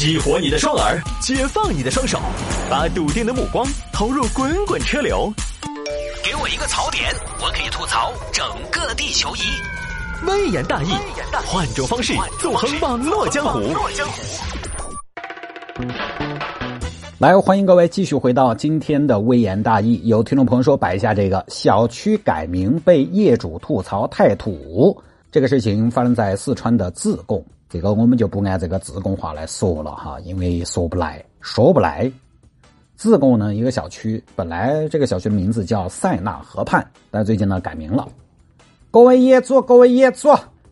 激活你的双耳，解放你的双手，把笃定的目光投入滚滚车流。给我一个槽点，我可以吐槽整个地球仪。微言大义，换种方式纵横网络江湖。来，欢迎各位继续回到今天的微言大义。有听众朋友说，摆一下这个小区改名被业主吐槽太土，这个事情发生在四川的自贡。这个我们就不按这个自贡话来说了哈，因为说不来，说不来。自贡呢，一个小区本来这个小区的名字叫塞纳河畔，但最近呢改名了。各位业主，各位业主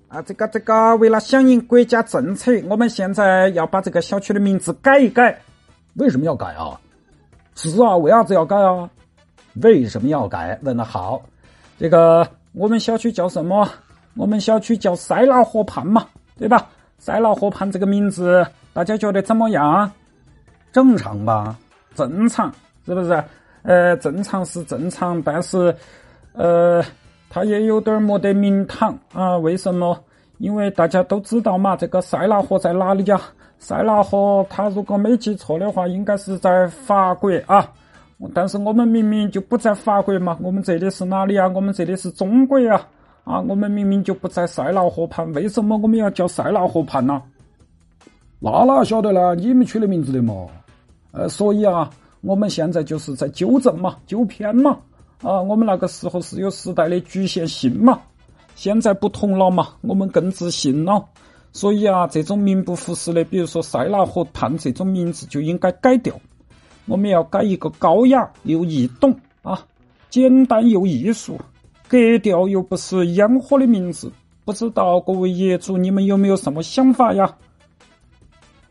啊，这个这个，为了响应国家政策，我们现在要把这个小区的名字改一改。为什么要改啊？是啊，为啥子要改啊？为什么要改？问的好。这个我们小区叫什么？我们小区叫塞纳河畔嘛，对吧？塞纳河畔这个名字，大家觉得怎么样？正常吧？正常是不是？呃，正常是正常，但是，呃，它也有点没得名堂啊。为什么？因为大家都知道嘛，这个塞纳河在哪里呀？塞纳河，它如果没记错的话，应该是在法国啊。但是我们明明就不在法国嘛，我们这里是哪里啊？我们这里是中国呀。啊，啊我们明明就不在塞纳河畔，为什么我们要叫塞纳河畔呢？那哪晓得呢？你们取的名字的嘛？呃，所以啊，我们现在就是在纠正嘛，纠偏嘛。啊，我们那个时候是有时代的局限性嘛，现在不同了嘛，我们更自信了。所以啊，这种名不副实的，比如说塞纳河畔这种名字就应该改掉。我们要改一个高雅又易懂啊，简单又艺术。格调又不是烟火的名字，不知道各位业主你们有没有什么想法呀？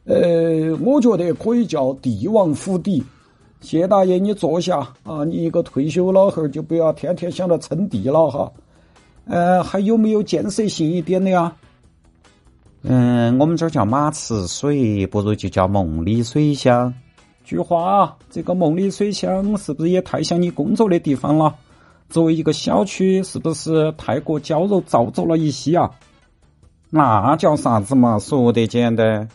呃，我觉得可以叫帝王府邸。谢大爷，你坐下啊！你一个退休老汉儿就不要天天想着称帝了哈。呃，还有没有建设性一点的呀？嗯，我们这儿叫马池水，不如就叫梦里水乡。菊花，这个梦里水乡是不是也太像你工作的地方了？作为一个小区，是不是太过娇柔造作了一些啊？那叫啥子嘛？说得简单。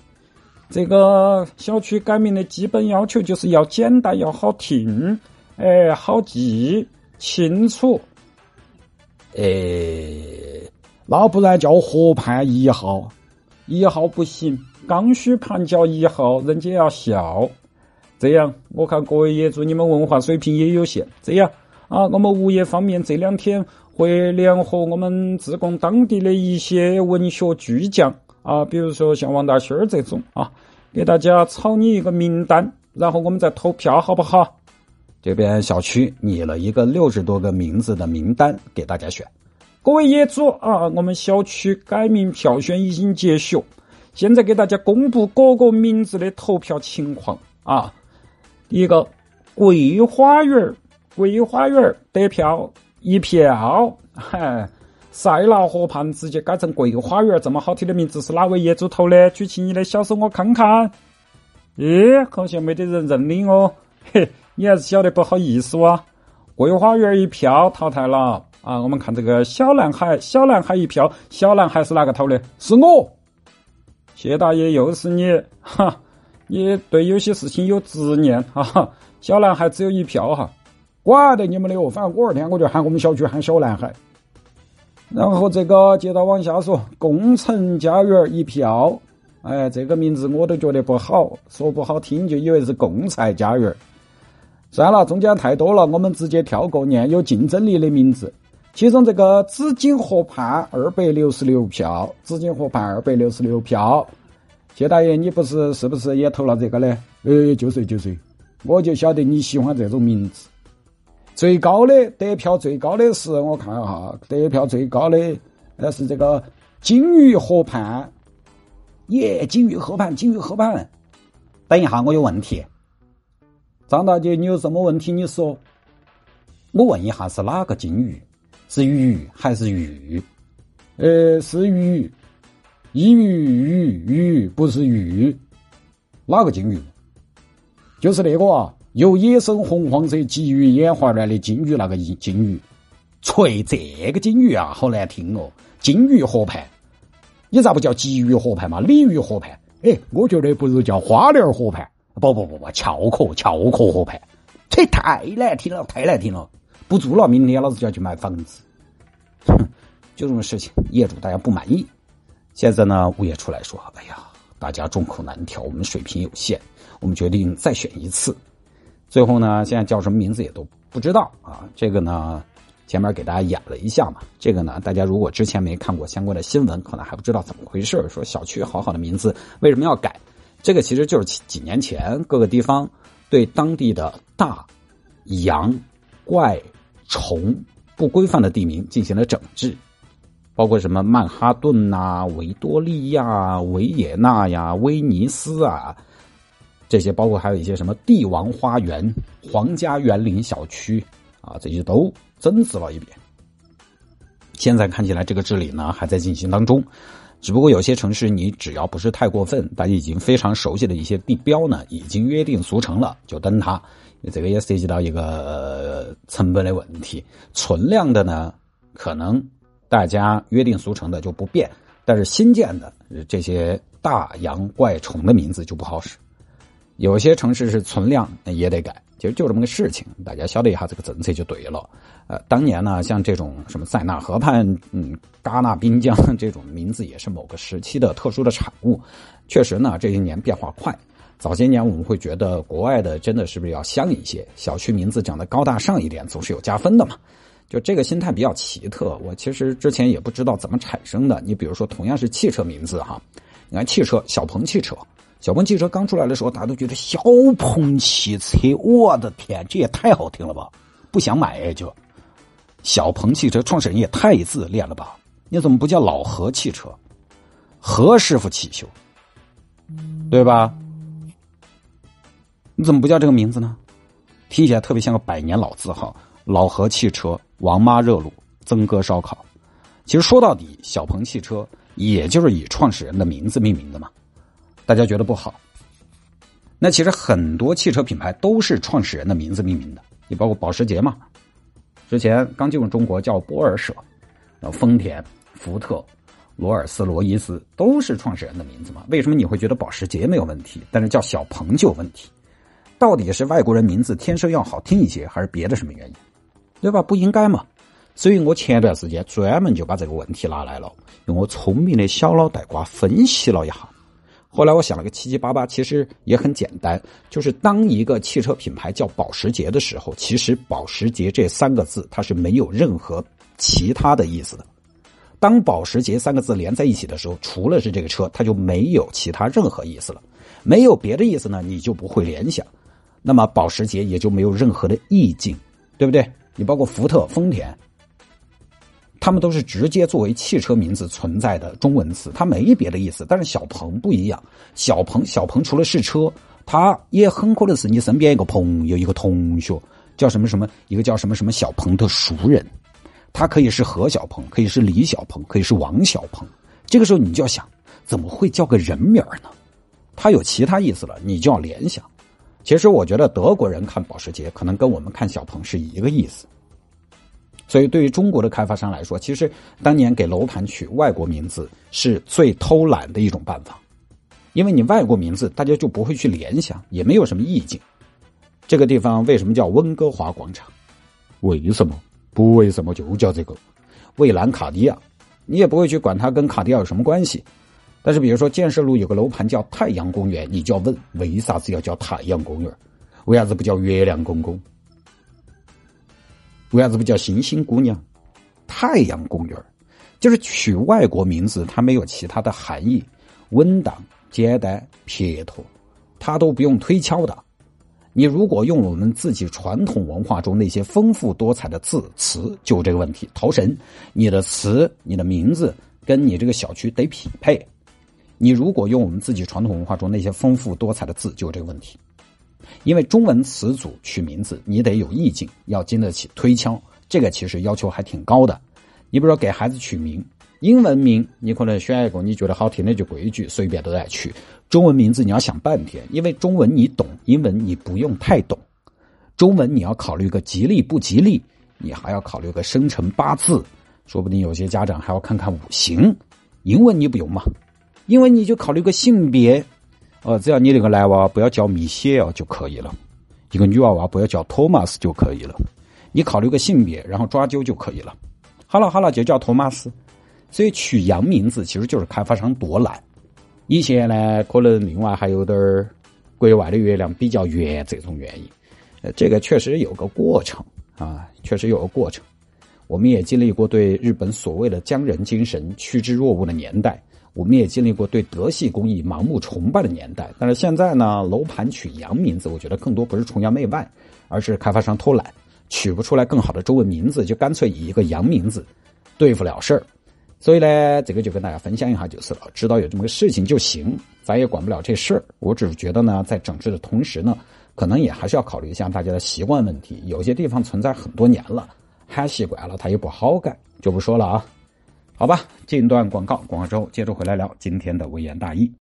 这个小区改名的基本要求就是要简单，要好听，哎，好记，清楚。哎，那不然叫河畔一号？一号不行，刚需盘叫一号，人家要笑。这样，我看各位业主，你们文化水平也有限。这样。啊，我们物业方面这两天会联合我们自贡当地的一些文学巨匠啊，比如说像王大轩这种啊，给大家草拟一个名单，然后我们再投票，好不好？这边小区拟了一个六十多个名字的名单给大家选。各位业主啊，我们小区改名票选已经结束，现在给大家公布各个名字的投票情况啊。第一个，桂花园儿。桂花园得票一票，嗨，塞纳河畔直接改成桂花园，这么好听的名字是哪位业主投的？举起你的小手，我看看。咦，好像没得人认领哦。嘿，你还是晓得不好意思哇。桂花园一票淘汰了啊！我们看这个小男孩，小男孩一票，小男孩是哪个投的？是我。谢大爷，又是你，哈，你对有些事情有执念哈。小男孩只有一票哈。管得你们的哦，反正我二天我就喊我们小区喊小男孩。然后这个接着往下说，共城家园一票，哎，这个名字我都觉得不好，说不好听就以为是共菜家园。算了，中间太多了，我们直接跳过念有竞争力的名字。其中这个紫金河畔二百六十六票，紫金河畔二百六十六票。谢大爷，你不是是不是也投了这个呢？呃，就是就是，我就晓得你喜欢这种名字。最高的得票最高的是我看哈，得票最高的那是这个金鱼河畔，耶，金鱼河畔，金鱼河畔。等一下，我有问题。张大姐，你有什么问题？你说。我问一下，是哪个金鱼？是鱼还是玉？呃，是鱼，一鱼鱼鱼，不是玉。哪个金鱼？就是那个啊。由野生红黄色鲫鱼演化来的金鱼，那个金鱼，吹这个金鱼啊，好难听哦！金鱼河畔，你咋不叫鲫鱼河畔嘛？鲤鱼河畔，哎，我觉得不如叫花鲢河畔。不不不不，翘壳翘壳河畔，这太难听了，太难听了，不住了，明天老子就要去买房子。哼，就这种事情，业主大家不满意。现在呢，物业出来说：“哎呀，大家众口难调，我们水平有限，我们决定再选一次。”最后呢，现在叫什么名字也都不知道啊。这个呢，前面给大家演了一下嘛。这个呢，大家如果之前没看过相关的新闻，可能还不知道怎么回事。说小区好好的名字为什么要改？这个其实就是几年前各个地方对当地的大、洋、怪、虫不规范的地名进行了整治，包括什么曼哈顿呐、维多利亚、维也纳呀、威尼斯啊，这些包括还有一些什么帝王花园、皇家园林小区啊，这些都增值了一遍。现在看起来这个治理呢还在进行当中。只不过有些城市，你只要不是太过分，大家已经非常熟悉的一些地标呢，已经约定俗成了，就登它。这个也涉及到一个成本的问题。存量的呢，可能大家约定俗成的就不变，但是新建的这些大洋怪虫的名字就不好使。有些城市是存量也得改。其实就这么个事情，大家晓得一下这个政策就对了。呃，当年呢，像这种什么塞纳河畔、嗯，戛纳滨江 这种名字，也是某个时期的特殊的产物。确实呢，这些年变化快。早些年我们会觉得国外的真的是不是要香一些，小区名字长得高大上一点，总是有加分的嘛。就这个心态比较奇特，我其实之前也不知道怎么产生的。你比如说，同样是汽车名字哈，你看汽车小鹏汽车。小鹏汽车刚出来的时候，大家都觉得小鹏汽车，我的天，这也太好听了吧！不想买就。小鹏汽车创始人也太自恋了吧？你怎么不叫老何汽车？何师傅汽修，对吧？你怎么不叫这个名字呢？听起来特别像个百年老字号。老何汽车、王妈热卤、曾哥烧烤。其实说到底，小鹏汽车也就是以创始人的名字命名的嘛。大家觉得不好？那其实很多汽车品牌都是创始人的名字命名的，你包括保时捷嘛，之前刚进入中国叫波尔舍，然后丰田、福特、罗尔斯罗伊斯都是创始人的名字嘛？为什么你会觉得保时捷没有问题，但是叫小鹏就有问题？到底是外国人名字天生要好听一些，还是别的什么原因？对吧？不应该嘛？所以我前段时间专门就把这个问题拿来了，用我聪明的小脑袋瓜分析了一下。后来我想了个七七八八，其实也很简单，就是当一个汽车品牌叫保时捷的时候，其实保时捷这三个字它是没有任何其他的意思的。当保时捷三个字连在一起的时候，除了是这个车，它就没有其他任何意思了。没有别的意思呢，你就不会联想，那么保时捷也就没有任何的意境，对不对？你包括福特、丰田。他们都是直接作为汽车名字存在的中文词，它没别的意思。但是小鹏不一样，小鹏小鹏除了是车，它也很可能是你身边一个朋友、一个同学叫什么什么，一个叫什么什么小鹏的熟人，他可以是何小鹏，可以是李小鹏，可以是王小鹏。这个时候你就要想，怎么会叫个人名呢？他有其他意思了，你就要联想。其实我觉得德国人看保时捷，可能跟我们看小鹏是一个意思。所以，对于中国的开发商来说，其实当年给楼盘取外国名字是最偷懒的一种办法，因为你外国名字，大家就不会去联想，也没有什么意境。这个地方为什么叫温哥华广场？为什么？不为什么就叫这个？蔚蓝卡地亚，你也不会去管它跟卡地亚有什么关系。但是，比如说建设路有个楼盘叫太阳公园，你就要问为啥子要叫太阳公园？为啥子不叫月亮公公？为啥子不叫行星姑娘、太阳公园就是取外国名字，它没有其他的含义，稳当、简单、撇脱，它都不用推敲的。你如果用我们自己传统文化中那些丰富多彩的字词，就这个问题。头神，你的词、你的名字跟你这个小区得匹配。你如果用我们自己传统文化中那些丰富多彩的字，就这个问题。因为中文词组取名字，你得有意境，要经得起推敲，这个其实要求还挺高的。你比如说给孩子取名，英文名你可能选一个你觉得好听的就规矩，随便都来取。中文名字你要想半天，因为中文你懂，英文你不用太懂。中文你要考虑个吉利不吉利，你还要考虑个生辰八字，说不定有些家长还要看看五行。英文你不用嘛，因为你就考虑个性别，哦，只要你那个男娃娃不要叫米歇尔就可以了，一个女娃娃不要叫托马斯就可以了。你考虑个性别，然后抓阄就可以了。好了好了，就叫托马斯。所以取洋名字其实就是开发商多懒。以前呢，可能另外还有点儿国外的月亮比较圆这种原因。呃，这个确实有个过程啊，确实有个过程。我们也经历过对日本所谓的匠人精神趋之若鹜的年代，我们也经历过对德系工艺盲目崇拜的年代。但是现在呢，楼盘取洋名字，我觉得更多不是崇洋媚外，而是开发商偷懒，取不出来更好的中文名字，就干脆以一个洋名字对付了事儿。所以呢，这个就跟大家分享一下就是了，知道有这么个事情就行，咱也管不了这事儿。我只是觉得呢，在整治的同时呢，可能也还是要考虑一下大家的习惯问题，有些地方存在很多年了。喊习惯了，他也不好改，就不说了啊。好吧，进段广告，广告之后接着回来聊今天的微言大义。